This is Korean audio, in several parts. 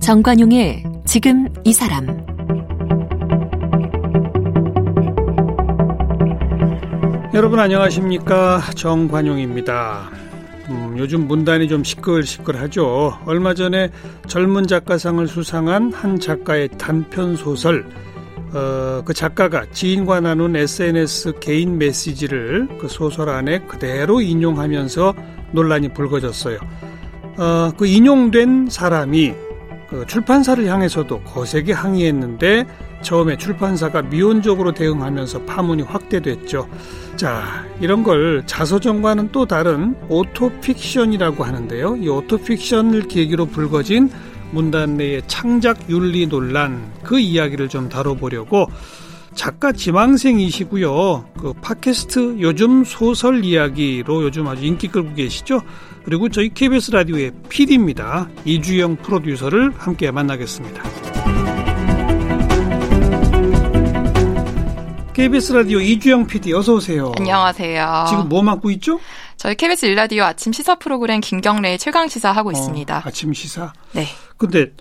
정관용의 지금 이 사람 여러분 안녕하십니까 정관용입니다. 음, 요즘 문단이 좀 시끌시끌하죠. 얼마 전에 젊은 작가상을 수상한 한 작가의 단편 소설 어, 그 작가가 지인과 나눈 SNS 개인 메시지를 그 소설 안에 그대로 인용하면서 논란이 불거졌어요. 어, 그 인용된 사람이 그 출판사를 향해서도 거세게 항의했는데 처음에 출판사가 미온적으로 대응하면서 파문이 확대됐죠. 자, 이런 걸 자서전과는 또 다른 autofiction이라고 하는데요. 이 autofiction을 계기로 불거진 문단 내의 창작 윤리 논란 그 이야기를 좀 다뤄보려고 작가 지망생이시고요. 그 팟캐스트 요즘 소설 이야기로 요즘 아주 인기 끌고 계시죠. 그리고 저희 KBS 라디오의 PD입니다. 이주영 프로듀서를 함께 만나겠습니다. KBS 라디오 이주영 PD 어서 오세요. 안녕하세요. 지금 뭐 맡고 있죠? 저희 KBS 일라디오 아침 시사 프로그램 김경래의 최강 시사 하고 어, 있습니다. 아침 시사. 네. 근데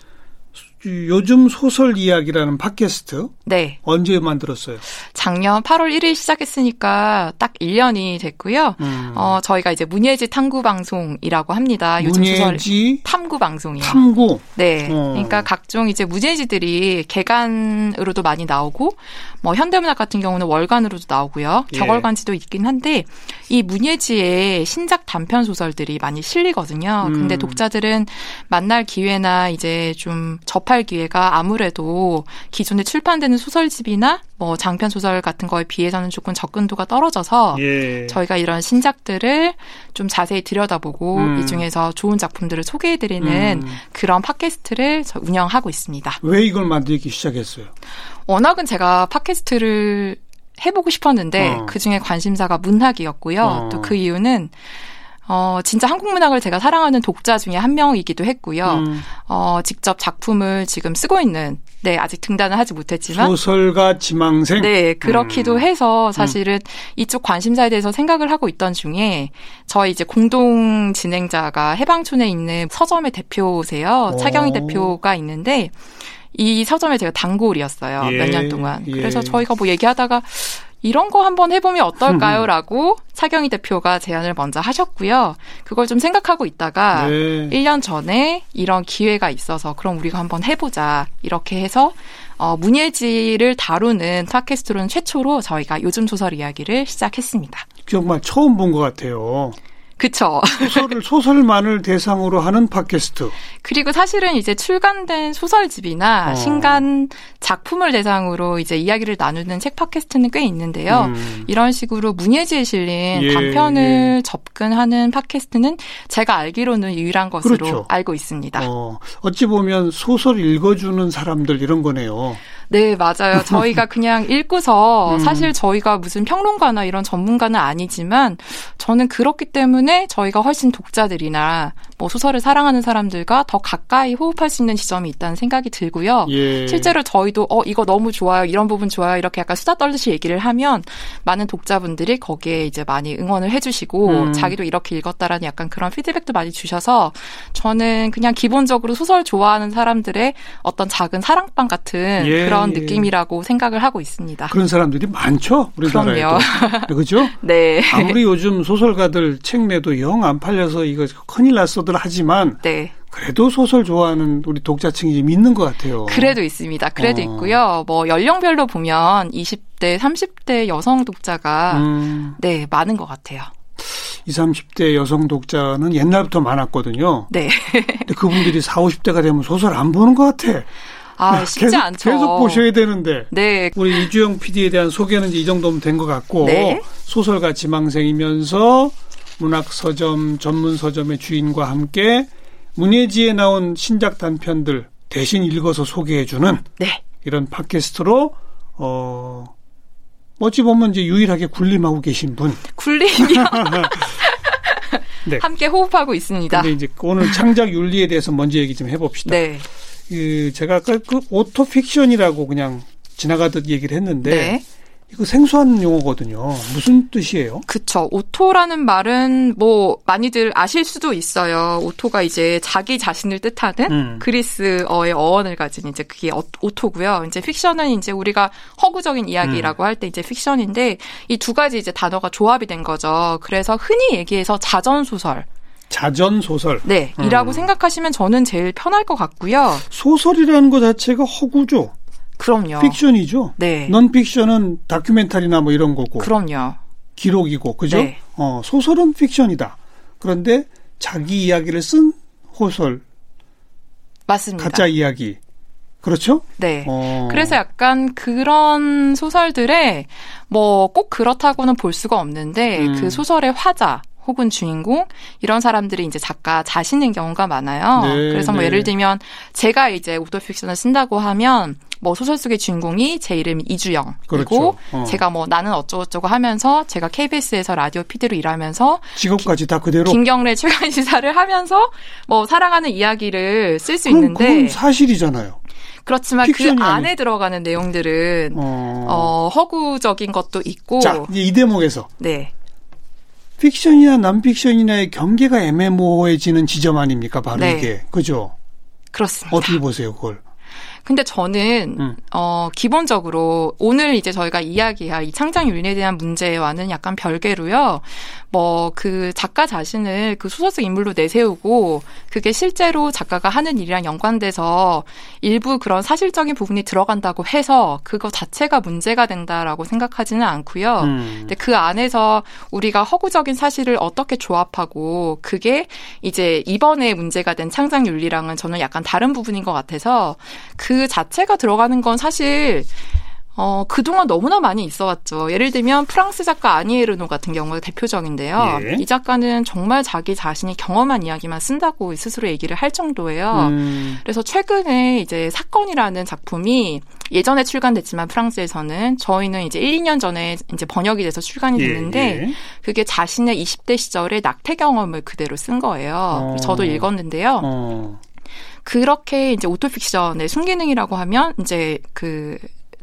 요즘 소설 이야기라는 팟캐스트. 네. 언제 만들었어요? 작년 8월 1일 시작했으니까 딱 1년이 됐고요. 음. 어, 저희가 이제 문예지 탐구 방송이라고 합니다. 요즘 문예지 탐구 방송이요. 탐구. 네. 어. 그러니까 각종 이제 문예지들이 개간으로도 많이 나오고 뭐 현대문학 같은 경우는 월간으로도 나오고요. 예. 격월간지도 있긴 한데 이 문예지에 신작 단편 소설들이 많이 실리거든요. 음. 근데 독자들은 만날 기회나 이제 좀 접할 기회가 아무래도 기존에 출판되는 소설집이나 뭐 장편 소설 같은 거에 비해서는 조금 접근도가 떨어져서 예. 저희가 이런 신작들을 좀 자세히 들여다보고 음. 이 중에서 좋은 작품들을 소개해드리는 음. 그런 팟캐스트를 운영하고 있습니다. 왜 이걸 만들기 시작했어요? 워낙은 제가 팟캐스트를 해보고 싶었는데 어. 그 중에 관심사가 문학이었고요. 어. 또그 이유는 어, 진짜 한국 문학을 제가 사랑하는 독자 중에 한 명이기도 했고요. 음. 어, 직접 작품을 지금 쓰고 있는, 네, 아직 등단을 하지 못했지만. 소설가 지망생? 네, 그렇기도 음. 해서 사실은 음. 이쪽 관심사에 대해서 생각을 하고 있던 중에 저희 이제 공동 진행자가 해방촌에 있는 서점의 대표세요. 오. 차경희 대표가 있는데 이 서점에 제가 단골이었어요. 예. 몇 년 동안. 예. 그래서 저희가 뭐 얘기하다가 이런 거 한번 해보면 어떨까요? 라고 차경희 대표가 제안을 먼저 하셨고요. 그걸 좀 생각하고 있다가 네. 1년 전에 이런 기회가 있어서 그럼 우리가 한번 해보자. 이렇게 해서 어, 문예지를 다루는 팟캐스트로는 최초로 저희가 요즘 소설 이야기를 시작했습니다. 정말 처음 본 것 같아요. 그쵸. 소설을, 소설만을 대상으로 하는 팟캐스트. 그리고 사실은 이제 출간된 소설집이나 어. 신간 작품을 대상으로 이제 이야기를 나누는 책 팟캐스트는 꽤 있는데요. 음. 이런 식으로 문예지에 실린 예, 단편을 예. 접근하는 팟캐스트는 제가 알기로는 유일한 것으로 그렇죠. 알고 있습니다. 어, 어찌 보면 소설 읽어주는 사람들 이런 거네요. 네, 맞아요. 저희가 그냥 읽고서 음. 사실 저희가 무슨 평론가나 이런 전문가는 아니지만 저는 그렇기 때문에 저희가 훨씬 독자들이나 뭐 소설을 사랑하는 사람들과 더 가까이 호흡할 수 있는 지점이 있다는 생각이 들고요. 예. 실제로 저희도 어 이거 너무 좋아요. 이런 부분 좋아요. 이렇게 약간 수다 떨듯이 얘기를 하면 많은 독자분들이 거기에 이제 많이 응원을 해 주시고 음. 자기도 이렇게 읽었다라는 약간 그런 피드백도 많이 주셔서 저는 그냥 기본적으로 소설 좋아하는 사람들의 어떤 작은 사랑방 같은 예. 그런 예. 느낌이라고 생각을 하고 있습니다. 그런 사람들이 많죠. 우리나라에도. 그렇죠? 네. 아무리 요즘 소설가들 책 내도 영 안 팔려서 이거 큰일 났어 들 하지만 네. 그래도 소설 좋아하는 우리 독자층이 좀 있는 것 같아요. 그래도 있습니다. 그래도 어. 있고요. 뭐 연령별로 보면 20대, 30대 여성 독자가 음. 네 많은 것 같아요. 20, 30대 여성 독자는 옛날부터 많았거든요. 네. 근데 그분들이 40, 50대가 되면 소설 안 보는 것 같아. 아, 쉽지 계속, 않죠. 계속 보셔야 되는데. 네. 우리 이주영 PD에 대한 소개는 이 정도면 된 것 같고. 네. 소설가 지망생이면서 문학 서점 전문 서점의 주인과 함께 문예지에 나온 신작 단편들 대신 읽어서 소개해주는 네. 이런 팟캐스트로 어 어찌 보면 이제 유일하게 군림하고 계신 분. 군림이요. 네. 함께 호흡하고 있습니다. 근데 이제 오늘 창작 윤리에 대해서 먼저 얘기 좀 해봅시다. 네. 그 제가 아까 그 auto fiction이라고 그냥 지나가듯 얘기를 했는데 네. 이거 생소한 용어거든요. 무슨 뜻이에요? 그쵸. auto라는 말은 뭐 많이들 아실 수도 있어요. auto가 이제 자기 자신을 뜻하는 음. 그리스어의 어원을 가진 이제 그게 어- auto고요. 이제 픽션은 이제 우리가 허구적인 이야기라고 할때 이제 픽션인데 이 두 가지 이제 단어가 조합이 된 거죠. 그래서 흔히 얘기해서 자전 소설. 자전 소설. 네, 음. 이라고 생각하시면 저는 제일 편할 것 같고요. 소설이라는 것 자체가 허구죠. 그럼요. 픽션이죠. 네. 넌픽션은 다큐멘터리나 뭐 이런 거고 그럼요. 기록이고 그죠? 네. 어, 소설은 픽션이다. 그런데 자기 이야기를 쓴 호설, 맞습니다. 가짜 이야기. 그렇죠? 네. 어. 그래서 약간 그런 소설들에 뭐꼭 그렇다고는 볼 수가 없는데 음. 그 소설의 화자 혹은 주인공 이런 사람들이 이제 작가 자신인 경우가 많아요. 네, 그래서 뭐 네. 예를 들면 제가 이제 오토픽션을 쓴다고 하면 뭐 소설 속의 주인공이 제 이름이 이주영 그리고 그렇죠. 어. 제가 뭐 나는 어쩌고저쩌고 하면서 제가 KBS에서 라디오 PD로 일하면서 직업까지 다 그대로. 김경래 최강 시사를 하면서 뭐 사랑하는 이야기를 쓸 수 있는데 그건 사실이잖아요. 그렇지만 그 안에 아니- 들어가는 내용들은 어. 어, 허구적인 것도 있고, 자, 이 대목에서 네. 픽션이나 난픽션이나의 경계가 애매모호해지는 지점 아닙니까? 바로 네. 이게. 그죠? 그렇습니다. 어떻게 보세요, 그걸? 근데 저는, 음. 어, 기본적으로 오늘 이제 저희가 이야기할 이 창작 윤리에 대한 문제와는 약간 별개로요, 뭐, 그 작가 자신을 그 소설 속 인물로 내세우고, 그게 실제로 작가가 하는 일이랑 연관돼서 일부 그런 사실적인 부분이 들어간다고 해서 그거 자체가 문제가 된다라고 생각하지는 않고요. 음. 근데 그 안에서 우리가 허구적인 사실을 어떻게 조합하고 그게 이제 이번에 문제가 된 창작 윤리랑은 저는 약간 다른 부분인 것 같아서 그 자체가 들어가는 건 사실 어, 그동안 너무나 많이 있어 왔죠. 예를 들면 프랑스 작가 아니에 르노 같은 경우가 대표적인데요. 예. 이 작가는 정말 자기 자신이 경험한 이야기만 쓴다고 스스로 얘기를 할 정도예요. 음. 그래서 최근에 이제 사건이라는 작품이 예전에 출간됐지만 프랑스에서는 저희는 이제 1, 2년 전에 이제 번역이 돼서 출간이 예, 됐는데 예. 그게 자신의 20대 시절의 낙태 경험을 그대로 쓴 거예요. 어. 저도 읽었는데요. 어. 그렇게 이제 autofiction의 순기능이라고 하면 이제 그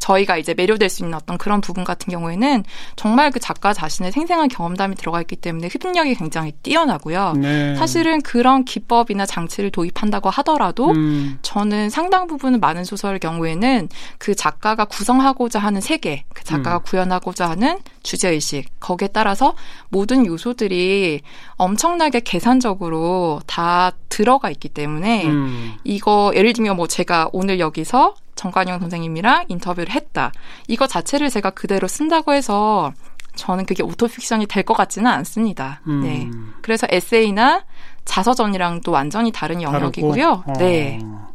저희가 이제 매료될 수 있는 어떤 그런 부분 같은 경우에는 정말 그 작가 자신의 생생한 경험담이 들어가 있기 때문에 흡입력이 굉장히 뛰어나고요. 네. 사실은 그런 기법이나 장치를 도입한다고 하더라도 음. 저는 상당 부분 많은 소설의 경우에는 그 작가가 구성하고자 하는 세계, 그 작가가 음. 구현하고자 하는 주제 의식, 거기에 따라서 모든 요소들이 엄청나게 계산적으로 다 들어가 있기 때문에 음. 이거 예를 들면 뭐 제가 오늘 여기서 정관용 선생님이랑 인터뷰를 했다. 이거 자체를 제가 그대로 쓴다고 해서 저는 그게 autofiction이 될 것 같지는 않습니다. 음. 네. 그래서 에세이나 자서전이랑 또 완전히 다른 영역이고요. 다르고? 네. 어.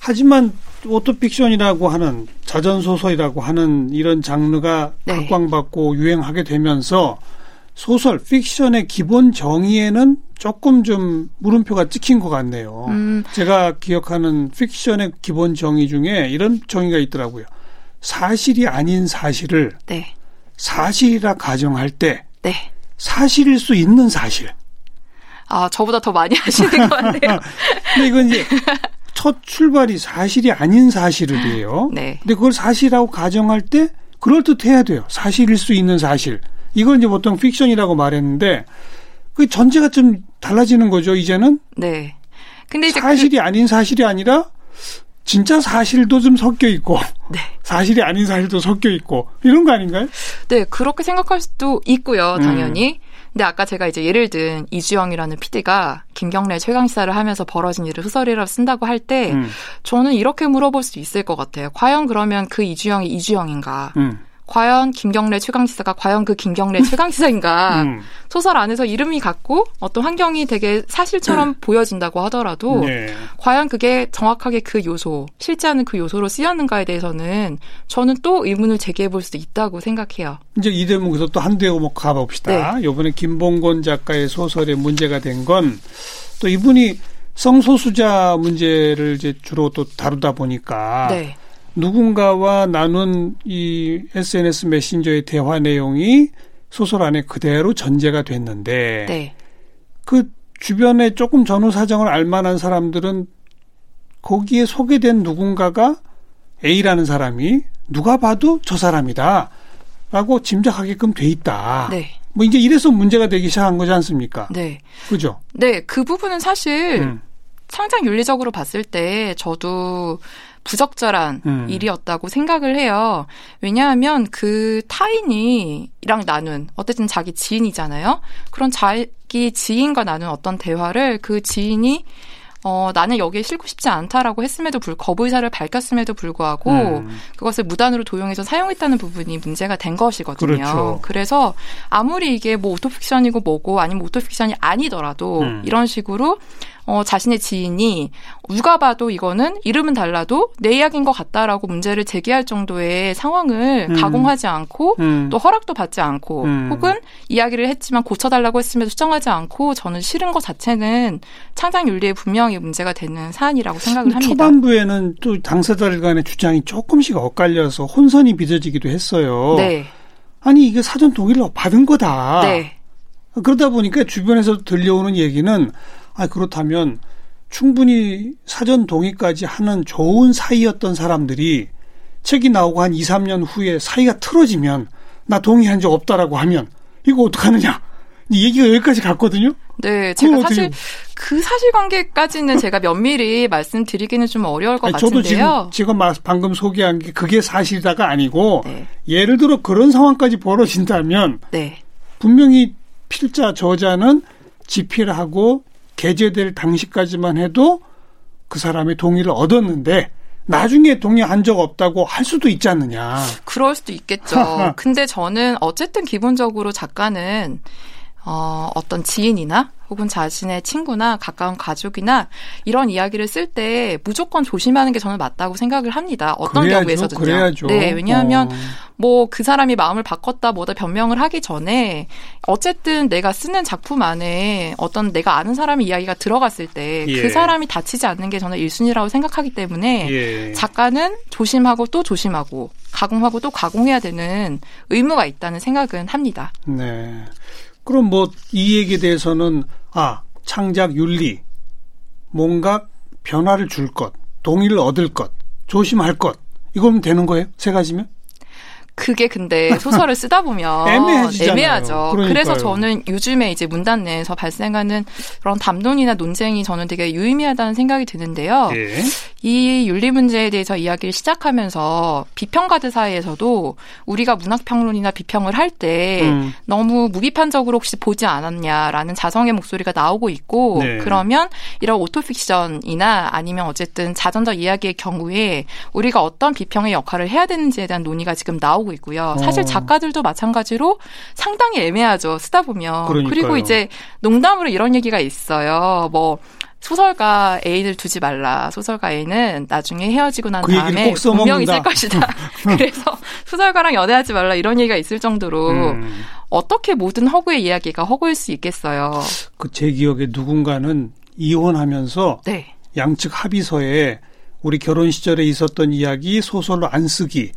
하지만 autofiction이라고 하는 자전소설이라고 하는 이런 장르가 네. 각광받고 유행하게 되면서 소설, 픽션의 기본 정의에는 조금 좀 물음표가 찍힌 것 같네요. 음, 제가 기억하는 픽션의 기본 정의 중에 이런 정의가 있더라고요. 사실이 아닌 사실을 네. 사실이라 가정할 때 네. 사실일 수 있는 사실. 아, 저보다 더 많이 하시는 것 같네요. 근데 이건 이제 첫 출발이 사실이 아닌 사실이에요. 네. 근데 그걸 사실이라고 가정할 때 그럴듯해야 돼요. 사실일 수 있는 사실. 이걸 이제 보통 픽션이라고 말했는데 그 전제가 좀 달라지는 거죠. 이제는 네. 근데 이제 사실이 아닌 사실이 아니라 진짜 사실도 좀 섞여 있고 네. 사실이 아닌 사실도 섞여 있고 이런 거 아닌가요? 그, 네, 그렇게 생각할 수도 있고요, 당연히. 근데 아까 제가 이제 예를 든 이주영이라는 PD가 김경래 최강시사를 하면서 벌어진 일을 소설이라고 쓴다고 할때 음, 저는 이렇게 물어볼 수 있을 것 같아요. 과연 그러면 그 이주영이 이주영인가? 음, 과연 김경래 최강시사가 과연 그 김경래 최강시사인가? 음. 소설 안에서 이름이 같고 어떤 환경이 되게 사실처럼 보여진다고 하더라도 네. 과연 그게 정확하게 그 요소, 실제하는 그 요소로 쓰였는가에 대해서는 저는 또 의문을 제기해 볼 수도 있다고 생각해요. 이제 이 대목에서 또 한 대목 가봅시다. 요번에 김봉곤 작가의 소설에 문제가 된 건 또 이분이 성소수자 문제를 이제 주로 또 다루다 보니까 네. 누군가와 나눈 이 SNS 메신저의 대화 내용이 소설 안에 그대로 전제가 됐는데 네. 그 주변에 조금 전후 사정을 알 만한 사람들은 거기에 소개된 누군가가 A라는 사람이 누가 봐도 저 사람이다. 라고 짐작하게끔 돼 있다. 네. 뭐 이제 이래서 문제가 되기 시작한 거지 않습니까? 네. 그죠? 네, 그 부분은 사실 음. 상장 윤리적으로 봤을 때 저도 부적절한 음. 일이었다고 생각을 해요. 왜냐하면 그 타인이랑 나눈 어쨌든 자기 지인이잖아요. 그런 자기 지인과 나눈 어떤 대화를 그 지인이 어, 나는 여기에 싫고 싶지 않다라고 했음에도 불, 거부 의사를 밝혔음에도 불구하고 음. 그것을 무단으로 도용해서 사용했다는 부분이 문제가 된 것이거든요. 그렇죠. 그래서 아무리 이게 뭐 autofiction이고 뭐고 아니면 autofiction이 아니더라도 음. 이런 식으로 어, 자신의 지인이 누가 봐도 이거는 이름은 달라도 내 이야기인 것 같다라고 문제를 제기할 정도의 상황을 음. 가공하지 않고 음. 또 허락도 받지 않고 음. 혹은 이야기를 했지만 고쳐달라고 했음에도 수정하지 않고 저는 실은 것 자체는 창작 윤리에 분명히 문제가 되는 사안이라고 생각을 합니다. 초반부에는 또 당사자들 간의 주장이 조금씩 엇갈려서 혼선이 빚어지기도 했어요. 네, 아니 이게 사전 동의를 받은 거다. 네, 그러다 보니까 주변에서 들려오는 얘기는 아 그렇다면 충분히 사전 동의까지 하는 좋은 사이였던 사람들이 책이 나오고 한 2, 3년 후에 사이가 틀어지면 나 동의한 적 없다라고 하면 이거 어떡하느냐. 이 얘기가 여기까지 갔거든요. 네. 제가 사실 그 사실관계까지는 제가 면밀히 말씀드리기는 좀 어려울 것 아니, 저도 지금 같은데요. 마- 방금 소개한 게 그게 사실이다가 아니고 네, 예를 들어 그런 상황까지 벌어진다면 네, 분명히 필자 저자는 집필하고 게재될 당시까지만 해도 그 사람의 동의를 얻었는데 나중에 동의한 적 없다고 할 수도 있지 않느냐. 그럴 수도 있겠죠. 근데 저는 어쨌든 기본적으로 작가는 어, 어떤 지인이나 혹은 자신의 친구나 가까운 가족이나 이런 이야기를 쓸 때 무조건 조심하는 게 저는 맞다고 생각을 합니다. 어떤 그래야죠, 경우에서든요. 그래야죠. 네, 왜냐하면 어. 뭐그 사람이 마음을 바꿨다 뭐다 변명을 하기 전에 어쨌든 내가 쓰는 작품 안에 어떤 내가 아는 사람의 이야기가 들어갔을 때그 예. 사람이 다치지 않는 게 저는 1순위라고 생각하기 때문에 예. 작가는 조심하고 또 조심하고 가공하고 또 가공해야 되는 의무가 있다는 생각은 합니다. 네. 그럼 뭐 이 얘기에 대해서는 아 창작 윤리 뭔가 변화를 줄 것, 동의를 얻을 것, 조심할 것 이거면 되는 거예요? 세 가지면? 그게 근데 소설을 쓰다 보면 애매해지잖아요. 애매하죠. 그러니까요. 그래서 저는 요즘에 이제 문단 내에서 발생하는 그런 담론이나 논쟁이 저는 되게 유의미하다는 생각이 드는데요. 예. 이 윤리 문제에 대해서 이야기를 시작하면서 비평가들 사이에서도 우리가 문학 평론이나 비평을 할때 음. 너무 무비판적으로 혹시 보지 않았냐라는 자성의 목소리가 나오고 있고 네. 그러면 이런 오토픽션이나 아니면 어쨌든 자전적 이야기의 경우에 우리가 어떤 비평의 역할을 해야 되는지에 대한 논의가 지금 나오고 있고요. 사실 어. 작가들도 마찬가지로 상당히 애매하죠. 쓰다 보면. 그러니까요. 그리고 이제 농담으로 이런 얘기가 있어요. 뭐 소설가 A를 두지 말라. 소설가 A는 나중에 헤어지고 난 그 다음에. 분명히 쓸 것이다. 그래서 소설가랑 연애하지 말라 이런 얘기가 있을 정도로 음. 어떻게 모든 허구의 이야기가 허구일 수 있겠어요. 그 제 기억에 누군가는 이혼하면서 네. 양측 합의서에 우리 결혼 시절에 있었던 이야기 소설로 안 쓰기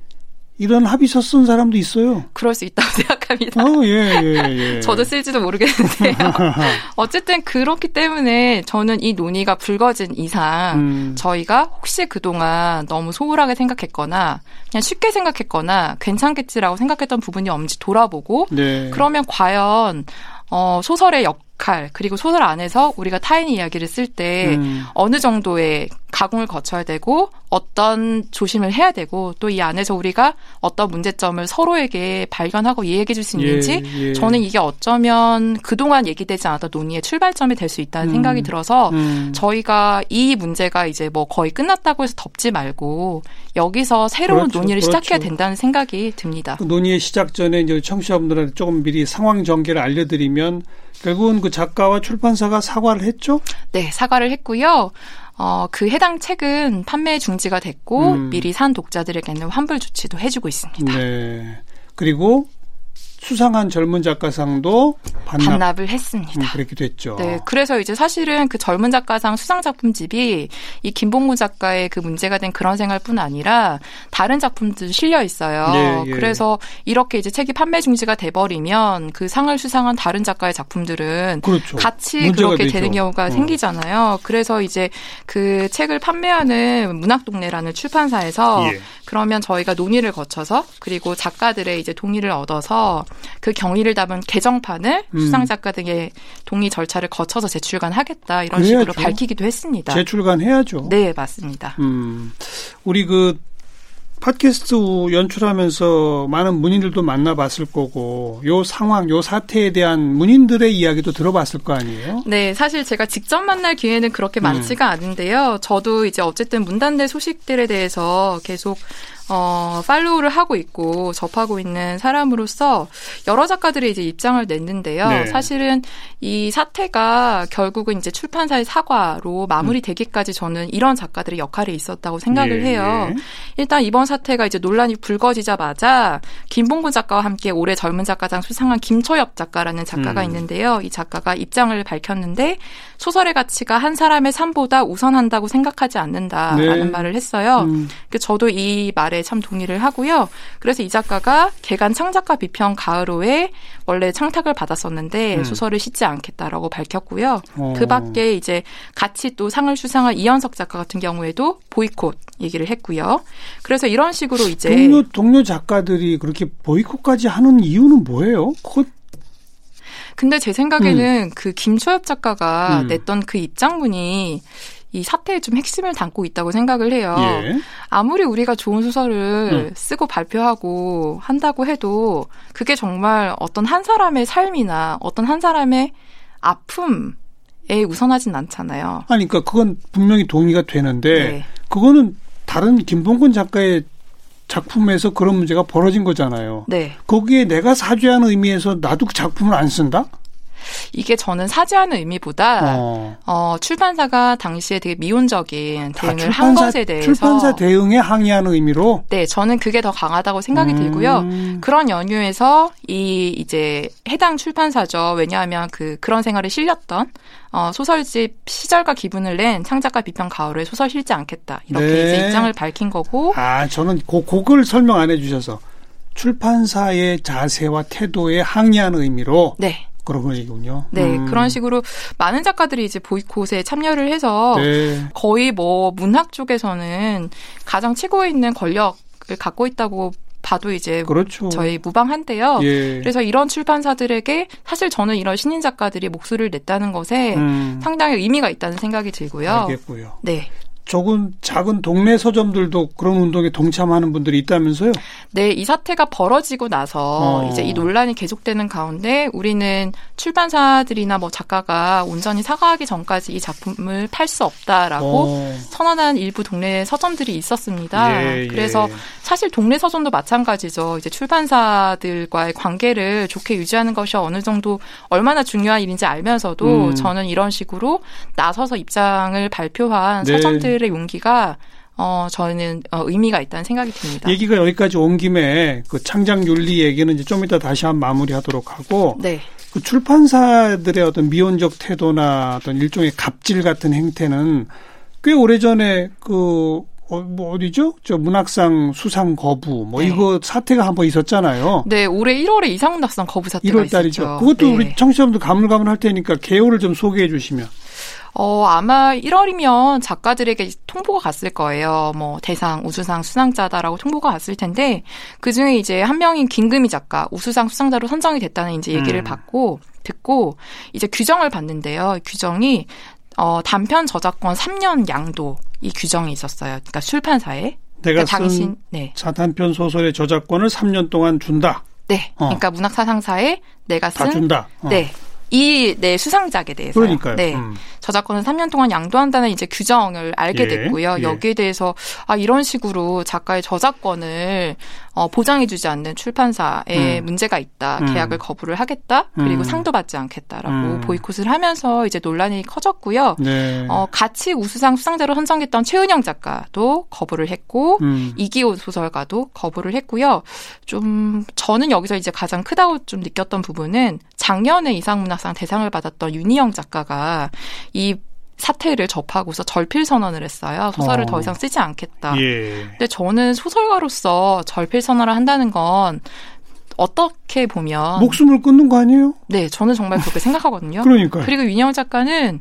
이런 합의서 쓴 사람도 있어요. 그럴 수 있다고 생각합니다. 어, 예, 예, 예. 저도 쓸지도 모르겠는데요. 어쨌든 그렇기 때문에 저는 이 논의가 불거진 이상 음, 저희가 혹시 그동안 너무 소홀하게 생각했거나 그냥 쉽게 생각했거나 괜찮겠지라고 생각했던 부분이 없는지 돌아보고 네. 그러면 과연 어, 소설의 역 할 그리고 소설 안에서 우리가 타인의 이야기를 쓸때 음. 어느 정도의 가공을 거쳐야 되고 어떤 조심을 해야 되고 또 이 안에서 우리가 어떤 문제점을 서로에게 발견하고 이야기해 줄 수 있는지 예, 예. 저는 이게 어쩌면 그동안 얘기되지 않았던 논의의 출발점이 될 수 있다는 음. 생각이 들어서 음. 저희가 이 문제가 이제 뭐 거의 끝났다고 해서 덮지 말고 여기서 새로운 그렇죠, 논의를 그렇죠. 시작해야 된다는 생각이 듭니다. 그 논의의 시작 전에 이제 청취자분들한테 조금 미리 상황 전개를 알려드리면 결국은 그 작가와 출판사가 사과를 했죠. 네, 사과를 했고요. 어, 그 해당 책은 판매 중지가 됐고 음. 미리 산 독자들에게는 환불 조치도 해주고 있습니다. 네. 그리고 수상한 젊은 작가상도 반납. 을 했습니다. 음, 그렇게 됐죠. 네, 그래서 이제 사실은 그 젊은 작가상 수상 작품집이 이 김봉구 작가의 그 문제가 된 그런 생활뿐 아니라 다른 작품들 실려 있어요. 예, 예. 그래서 이렇게 이제 책이 판매 중지가 돼버리면 그 상을 수상한 다른 작가의 작품들은 그렇죠. 같이 그렇게 되죠. 되는 경우가 어. 생기잖아요. 그래서 이제 그 책을 판매하는 문학동네라는 출판사에서 예. 그러면 저희가 논의를 거쳐서 그리고 작가들의 이제 동의를 얻어서 그 경위를 담은 개정판을 음. 수상 작가 등의 동의 절차를 거쳐서 재출간하겠다 이런 그래야죠. 식으로 밝히기도 했습니다. 재출간 해야죠. 네, 맞습니다. 음, 우리 그 팟캐스트 연출하면서 많은 문인들도 만나봤을 거고 요 상황, 요 사태에 대한 문인들의 이야기도 들어봤을 거 아니에요? 네, 사실 제가 직접 만날 기회는 그렇게 많지가 않은데요. 저도 이제 어쨌든 문단대 소식들에 대해서 계속 어, 팔로우를 하고 있고 접하고 있는 사람으로서 여러 작가들의 이제 입장을 냈는데요. 네. 사실은 이 사태가 결국은 이제 출판사의 사과로 마무리되기까지 저는 이런 작가들의 역할이 있었다고 생각을 예, 해요. 예. 일단 이번 사태가 이제 논란이 불거지자마자 김봉근 작가와 함께 올해 젊은 작가상 수상한 김초엽 작가라는 작가가 음. 있는데요. 이 작가가 입장을 밝혔는데 소설의 가치가 한 사람의 삶보다 우선한다고 생각하지 않는다라는 네. 말을 했어요. 음, 그 저도 이 말에 참 동의를 하고요. 그래서 이 작가가 개간 창작가 비평 가을호에 원래 창탁을 받았었는데 음. 소설을 싣지 않겠다라고 밝혔고요. 어. 그 밖에 이제 같이 또 상을 수상한 이현석 작가 같은 경우에도 보이콧 얘기를 했고요. 그래서 이런 식으로 이제 동료 동료 작가들이 그렇게 보이콧까지 하는 이유는 뭐예요? 그거 근데 제 생각에는 그 김초엽 작가가 음. 냈던 그 입장문이 이 사태에 좀 핵심을 담고 있다고 생각을 해요. 예. 아무리 우리가 좋은 소설을 음. 쓰고 발표하고 한다고 해도 그게 정말 어떤 한 사람의 삶이나 어떤 한 사람의 아픔에 우선하진 않잖아요. 아니 그러니까 그건 분명히 동의가 되는데 네. 그거는 다른 김봉근 작가의 작품에서 그런 문제가 벌어진 거잖아요. 네. 거기에 내가 사죄하는 의미에서 나도 그 작품을 안 쓴다? 이게 저는 사죄하는 의미보다 어. 어, 출판사가 당시에 되게 미온적인 다 대응을 한 것에 대해서 출판사 대응에 항의하는 의미로 네, 저는 그게 더 강하다고 생각이 음. 들고요. 그런 연유에서 이 이제 해당 출판사죠. 왜냐하면 그 그런 생활에 실렸던 어, 소설집 시절과 기분을 낸 창작가 비평 가을에 소설 실지 않겠다 이렇게 네. 이제 입장을 밝힌 거고 아 저는 그 그걸 설명 안 해주셔서 출판사의 자세와 태도에 항의하는 의미로 네. 그런 거군요. 네, 음. 그런 식으로 많은 작가들이 이제 보이콧에 참여를 해서 네. 거의 뭐 문학 쪽에서는 가장 최고에 있는 권력을 갖고 있다고 봐도 이제 그렇죠. 저희 무방한데요. 예. 그래서 이런 출판사들에게 사실 저는 이런 신인 작가들이 목소리를 냈다는 것에 음, 상당히 의미가 있다는 생각이 들고요. 알겠고요. 네. 조금 작은 동네 서점들도 그런 운동에 동참하는 분들이 있다면서요? 네, 이 사태가 벌어지고 나서 어. 이제 이 논란이 계속되는 가운데 우리는 출판사들이나 뭐 작가가 온전히 사과하기 전까지 이 작품을 팔 수 없다라고 어, 선언한 일부 동네 서점들이 있었습니다. 예, 예. 그래서 사실 동네 서점도 마찬가지죠. 이제 출판사들과의 관계를 좋게 유지하는 것이 어느 정도 얼마나 중요한 일인지 알면서도 음. 저는 이런 식으로 나서서 입장을 발표한 네. 서점들 의 용기가 어 저는 어, 의미가 있다는 생각이 듭니다. 얘기가 여기까지 온 김에 그 창작 윤리 얘기는 이제 좀 이따 다시 한번 마무리하도록 하고 네. 그 출판사들의 어떤 미온적 태도나 어떤 일종의 갑질 같은 행태는 꽤 오래 전에 그, 어, 뭐 어디죠? 저 문학상 수상 거부, 뭐 네. 이거 사태가 한번 있었잖아요. 네, 올해 1월에 이상훈 낙선 거부 사태가 1월 달이죠. 있었죠. 그것도 네. 우리 청취자분들 가물가물 할 테니까 개요를 좀 소개해 주시면. 어, 아마 1월이면 작가들에게 통보가 갔을 거예요. 뭐, 대상, 우수상 수상자다라고 통보가 갔을 텐데, 그 중에 이제 한 명인 김금희 작가, 우수상 수상자로 선정이 됐다는 이제 얘기를 음. 받고, 듣고, 이제 규정을 봤는데요. 규정이, 어, 단편 저작권 3년 양도, 이 규정이 있었어요. 그러니까 출판사에. 내가 그러니까 당신, 쓴 네. 사단편 소설의 저작권을 3년 동안 준다. 네. 어. 그러니까 문학사상사에 내가 다 쓴, 준다. 어. 네. 이, 네, 수상작에 대해서. 그러니까요. 네. 음. 저작권을 3년 동안 양도한다는 이제 규정을 알게 예, 됐고요. 예. 여기에 대해서 아 이런 식으로 작가의 저작권을 어, 보장해주지 않는 출판사에 음. 문제가 있다. 음. 계약을 거부를 하겠다. 그리고 음. 상도 받지 않겠다라고 음. 보이콧을 하면서 이제 논란이 커졌고요. 네. 어, 같이 우수상 수상자로 선정됐던 최은영 작가도 거부를 했고 음. 이기호 소설가도 거부를 했고요. 좀 저는 여기서 이제 가장 크다고 좀 느꼈던 부분은 작년에 이상문 학상 대상을 받았던 윤희영 작가가 이 사태를 접하고서 절필 선언을 했어요. 소설을 어. 더 이상 쓰지 않겠다. 예. 근데 저는 소설가로서 절필 선언을 한다는 건 어떻게 보면 목숨을 끊는 거 아니에요? 네 저는 정말 그렇게 생각하거든요. 그러니까. 그리고 윤영 작가는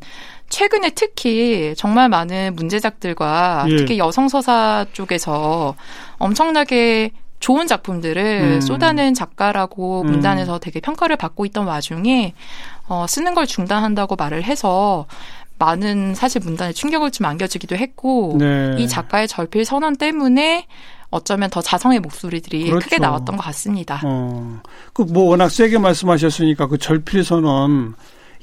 최근에 특히 정말 많은 문제작들과 예. 특히 여성 서사 쪽에서 엄청나게 좋은 작품들을 음. 쏟아낸 작가라고 음. 문단에서 되게 평가를 받고 있던 와중에 어, 쓰는 걸 중단한다고 말을 해서 많은 사실 문단에 충격을 좀 안겨주기도 했고 네. 이 작가의 절필 선언 때문에 어쩌면 더 자성의 목소리들이 그렇죠. 크게 나왔던 것 같습니다. 어. 그 뭐 워낙 세게 말씀하셨으니까 그 절필 선언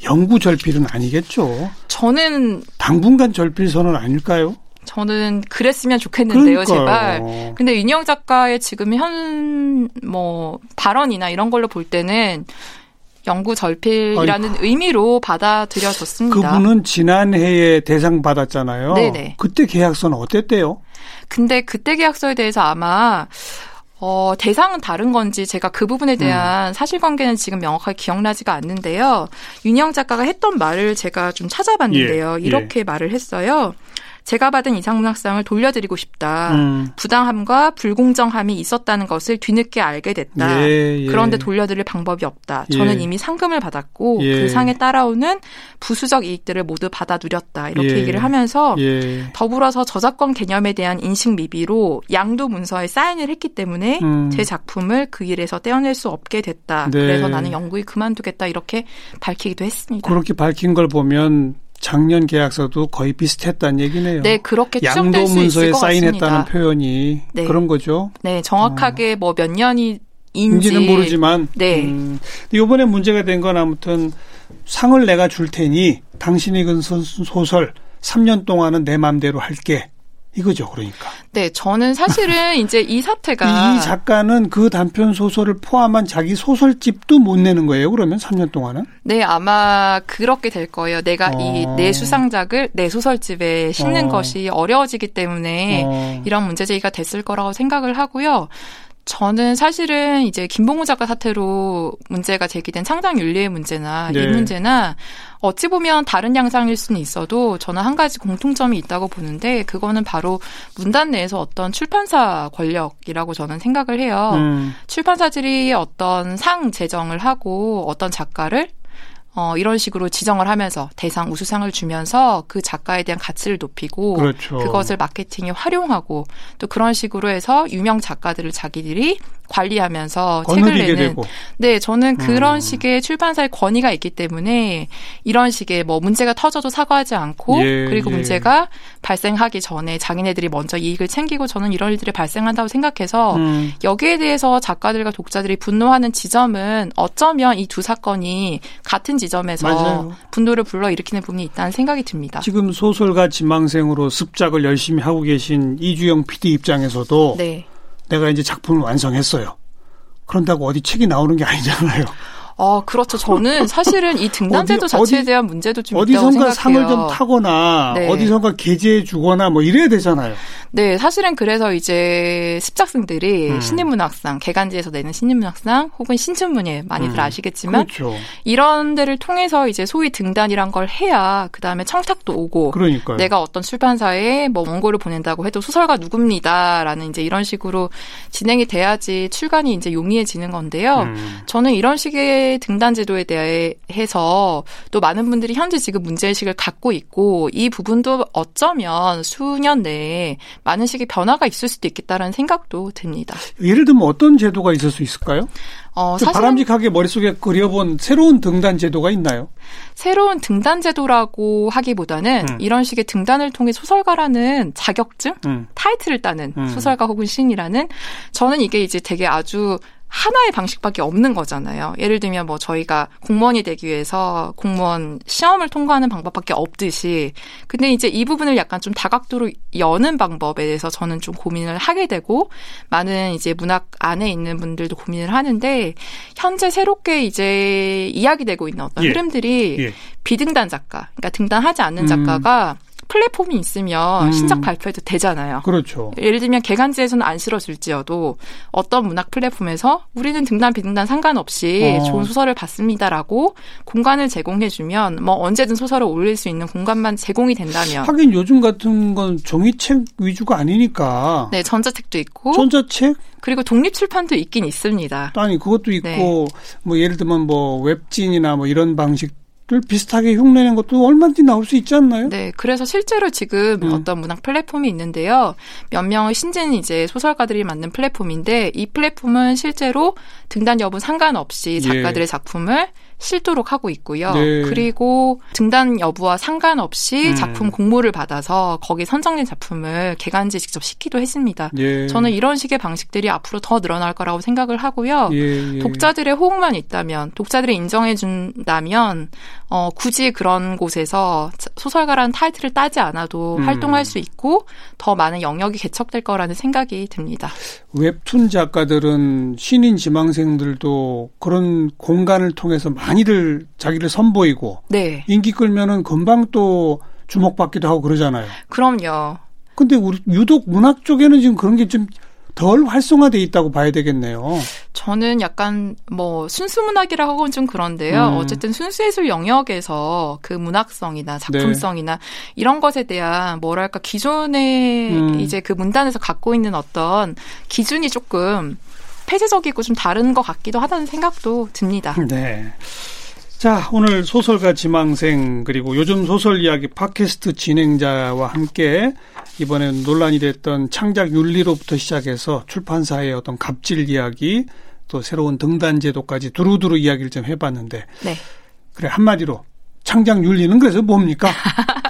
영구 절필은 아니겠죠. 저는 당분간 절필 선언 아닐까요? 저는 그랬으면 좋겠는데요, 제발. 그러니까요. 근데 윤영 작가의 지금 현 뭐 발언이나 이런 걸로 볼 때는 영구 절필이라는 의미로 받아들여졌습니다. 그분은 지난해에 대상 받았잖아요. 네네. 그때 계약서는 어땠대요? 근데 그때 계약서에 대해서 아마 어, 대상은 다른 건지 제가 그 부분에 대한 사실관계는 지금 명확하게 기억나지가 않는데요. 윤영 작가가 했던 말을 제가 좀 찾아봤는데요. 예, 이렇게 말을 했어요. 제가 받은 이상문학상을 돌려드리고 싶다. 음. 부당함과 불공정함이 있었다는 것을 뒤늦게 알게 됐다. 예, 예. 그런데 돌려드릴 방법이 없다. 저는 예. 이미 상금을 받았고 예. 그 상에 따라오는 부수적 이익들을 모두 받아 누렸다. 이렇게 예. 얘기를 하면서 예. 더불어서 저작권 개념에 대한 인식 미비로 양도 문서에 사인을 했기 때문에 음. 제 작품을 그 일에서 떼어낼 수 없게 됐다. 네. 그래서 나는 연구에 그만두겠다. 이렇게 밝히기도 했습니다. 그렇게 밝힌 걸 보면 작년 계약서도 거의 비슷했다는 얘기네요. 네, 그렇게 양도 추정될 수 있을 문서에 것 사인했다는 같습니다. 표현이 네. 그런 거죠. 네, 정확하게 뭐몇 년이 인지는 모르지만 네. 음, 이번에 문제가 된 건 아무튼 상을 내가 줄 테니 당신이 그 소- 소설 3년 동안은 내 맘대로 할게. 이거죠, 그러니까. 네, 저는 사실은 이제 이 사태가 이 작가는 그 단편 소설을 포함한 자기 소설집도 못 내는 거예요. 그러면 3년 동안은? 네, 아마 그렇게 될 거예요. 내가 어. 이내 수상작을 내 소설집에 싣는 어. 것이 어려워지기 때문에 어. 이런 문제 제기가 됐을 거라고 생각을 하고요. 저는 사실은 이제 김봉우 작가 사태로 문제가 제기된 창작 윤리의 문제나 네. 이 문제나 어찌 보면 다른 양상일 수는 있어도 저는 한 가지 공통점이 있다고 보는데 그거는 바로 문단 내에서 어떤 출판사 권력이라고 저는 생각을 해요. 음. 출판사들이 어떤 상 제정을 하고 어떤 작가를 어, 이런 식으로 지정을 하면서 대상 우수상을 주면서 그 작가에 대한 가치를 높이고 그렇죠. 그것을 마케팅에 활용하고 또 그런 식으로 해서 유명 작가들을 자기들이 관리하면서 책을 내는 되고. 네, 저는 그런 음. 식의 출판사의 권위가 있기 때문에 이런 식의 뭐 문제가 터져도 사과하지 않고 예, 그리고 예. 문제가 발생하기 전에 자기네들이 먼저 이익을 챙기고 저는 이런 일들이 발생한다고 생각해서 음. 여기에 대해서 작가들과 독자들이 분노하는 지점은 어쩌면 이 두 사건이 같은 지점에서 맞아요. 분노를 불러일으키는 부분이 있다는 생각이 듭니다. 지금 소설가 지망생으로 습작을 열심히 하고 계신 이주영 PD 입장에서도 네. 내가 이제 작품을 완성했어요. 그런다고 어디 책이 나오는 게 아니잖아요. 어, 그렇죠. 저는 사실은 이 등단제도 어디- 자체에 어디- 대한 문제도 좀 있다고 어디선가 생각해요. 상을 좀 타거나 네. 어디선가 게재해 주거나 뭐 이래야 되잖아요. 네, 사실은 그래서 이제 습작생들이 음. 신인문학상, 개간지에서 내는 신인문학상 혹은 신춘문예 많이들 음. 아시겠지만 그렇죠. 이런 데를 통해서 이제 소위 등단이란 걸 해야 그 다음에 청탁도 오고 그러니까요. 내가 어떤 출판사에 뭐 원고를 보낸다고 해도 소설가 누굽니다라는 이제 이런 식으로 진행이 돼야지 출간이 이제 용이해지는 건데요. 음. 저는 이런 식의 등단 제도에 대해서 또 많은 분들이 현재 지금 문제의식을 갖고 있고 이 부분도 어쩌면 수년 내에 많은 식의 변화가 있을 수도 있겠다라는 생각도 듭니다. 예를 들면 어떤 제도가 있을 수 있을까요? 어, 좀 사실은 바람직하게 머릿속에 그려본 새로운 등단 제도가 있나요? 새로운 등단 제도라고 하기보다는 음. 이런 식의 등단을 통해 소설가라는 자격증, 음. 타이틀을 따는 음. 소설가 혹은 시인이라는 저는 이게 이제 되게 아주 하나의 방식밖에 없는 거잖아요. 예를 들면 뭐 저희가 공무원이 되기 위해서 공무원 시험을 통과하는 방법밖에 없듯이 근데 이제 이 부분을 약간 좀 다각도로 여는 방법에 대해서 저는 좀 고민을 하게 되고 많은 이제 문학 안에 있는 분들도 고민을 하는데 현재 새롭게 이제 이야기되고 있는 어떤 예. 흐름들이 예. 비등단 작가, 그러니까 등단하지 않는 음. 작가가 플랫폼이 있으면 음. 신작 발표해도 되잖아요. 그렇죠. 예를 들면 개간지에서는 안 실어줄지어도 어떤 문학 플랫폼에서 우리는 등단 비등단 상관없이 어. 좋은 소설을 봤습니다라고 공간을 제공해주면 뭐 언제든 소설을 올릴 수 있는 공간만 제공이 된다면 하긴 요즘 같은 건 종이책 위주가 아니니까 네 전자책도 있고 전자책 그리고 독립 출판도 있긴 있습니다. 아니 그것도 있고 네. 뭐 예를 들면 뭐 웹진이나 뭐 이런 방식 들 비슷하게 흉내낸 것도 얼마든지 나올 수 있지 않나요? 네, 그래서 실제로 지금 음. 어떤 문학 플랫폼이 있는데요. 몇 명의 신진 이제 소설가들이 만든 플랫폼인데 이 플랫폼은 실제로 등단 여부 상관없이 예. 작가들의 작품을 실도록 하고 있고요. 네. 그리고 등단 여부와 상관없이 음. 작품 공모를 받아서 거기 선정된 작품을 개간지 직접 시키도 했습니다. 예. 저는 이런 식의 방식들이 앞으로 더 늘어날 거라고 생각을 하고요. 예, 예. 독자들의 호응만 있다면, 독자들이 인정해 준다면, 어, 굳이 그런 곳에서 소설가라는 타이틀을 따지 않아도 음. 활동할 수 있고, 더 많은 영역이 개척될 거라는 생각이 듭니다. 웹툰 작가들은 신인 지망생들도 그런 공간을 통해서 많이들 자기를 선보이고 네. 인기 끌면은 금방 또 주목받기도 하고 그러잖아요. 그럼요. 근데 우리 유독 문학 쪽에는 지금 그런 게 좀 덜 활성화돼 있다고 봐야 되겠네요. 저는 약간 뭐 순수 문학이라 하고는 좀 그런데요. 음. 어쨌든 순수 예술 영역에서 그 문학성이나 작품성이나 이런 것에 대한 뭐랄까 기존에 음. 이제 그 문단에서 갖고 있는 어떤 기준이 조금 폐쇄적이고 좀 다른 것 같기도 하다는 생각도 듭니다. 네. 자, 오늘 소설가 지망생 그리고 요즘 소설 이야기 팟캐스트 진행자와 함께 이번에 논란이 됐던 창작 윤리로부터 시작해서 출판사의 어떤 갑질 이야기 또 새로운 등단 제도까지 두루두루 이야기를 좀 해봤는데 네. 그래 한마디로 창작 윤리는 그래서 뭡니까?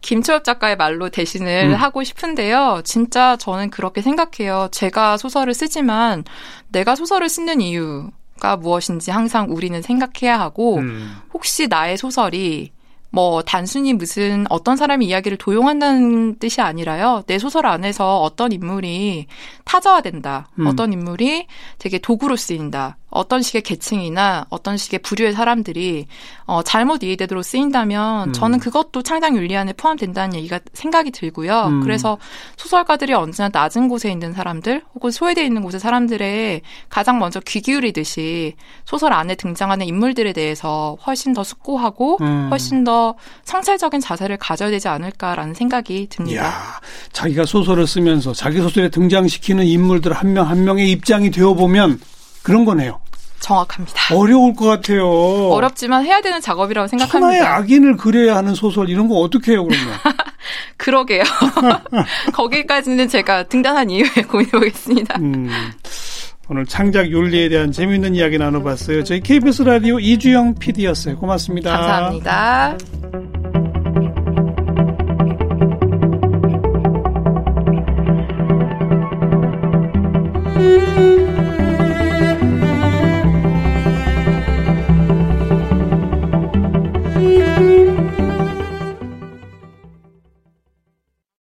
김초엽 작가의 말로 대신을 음. 하고 싶은데요. 진짜 저는 그렇게 생각해요. 제가 소설을 쓰지만 내가 소설을 쓰는 이유가 무엇인지 항상 우리는 생각해야 하고 음. 혹시 나의 소설이 뭐 단순히 무슨 어떤 사람의 이야기를 도용한다는 뜻이 아니라요. 내 소설 안에서 어떤 인물이 타자화된다. 음. 어떤 인물이 되게 도구로 쓰인다. 어떤 식의 계층이나 어떤 식의 부류의 사람들이 어, 잘못 이해되도록 쓰인다면 음. 저는 그것도 창작 윤리 안에 포함된다는 얘기가 생각이 들고요. 음. 그래서 소설가들이 언제나 낮은 곳에 있는 사람들 혹은 소외되어 있는 곳의 사람들의 가장 먼저 귀 기울이듯이 소설 안에 등장하는 인물들에 대해서 훨씬 더 숙고하고 음. 훨씬 더 성찰적인 자세를 가져야 되지 않을까라는 생각이 듭니다. 이야, 자기가 소설을 쓰면서 자기 소설에 등장시키는 인물들 한 명한 명의 입장이 되어 보면 그런 거네요. 정확합니다. 어려울 것 같아요. 어렵지만 해야 되는 작업이라고 생각합니다. 악인을 그려야 하는 소설 이런 거 어떻게 해요 그러면? 그러게요. 거기까지는 제가 등단한 이후에 고민해 보겠습니다. 음, 오늘 창작 윤리에 대한 재미있는 이야기 나눠봤어요. 저희 KBS 라디오 이주영 PD였어요. 고맙습니다. 감사합니다.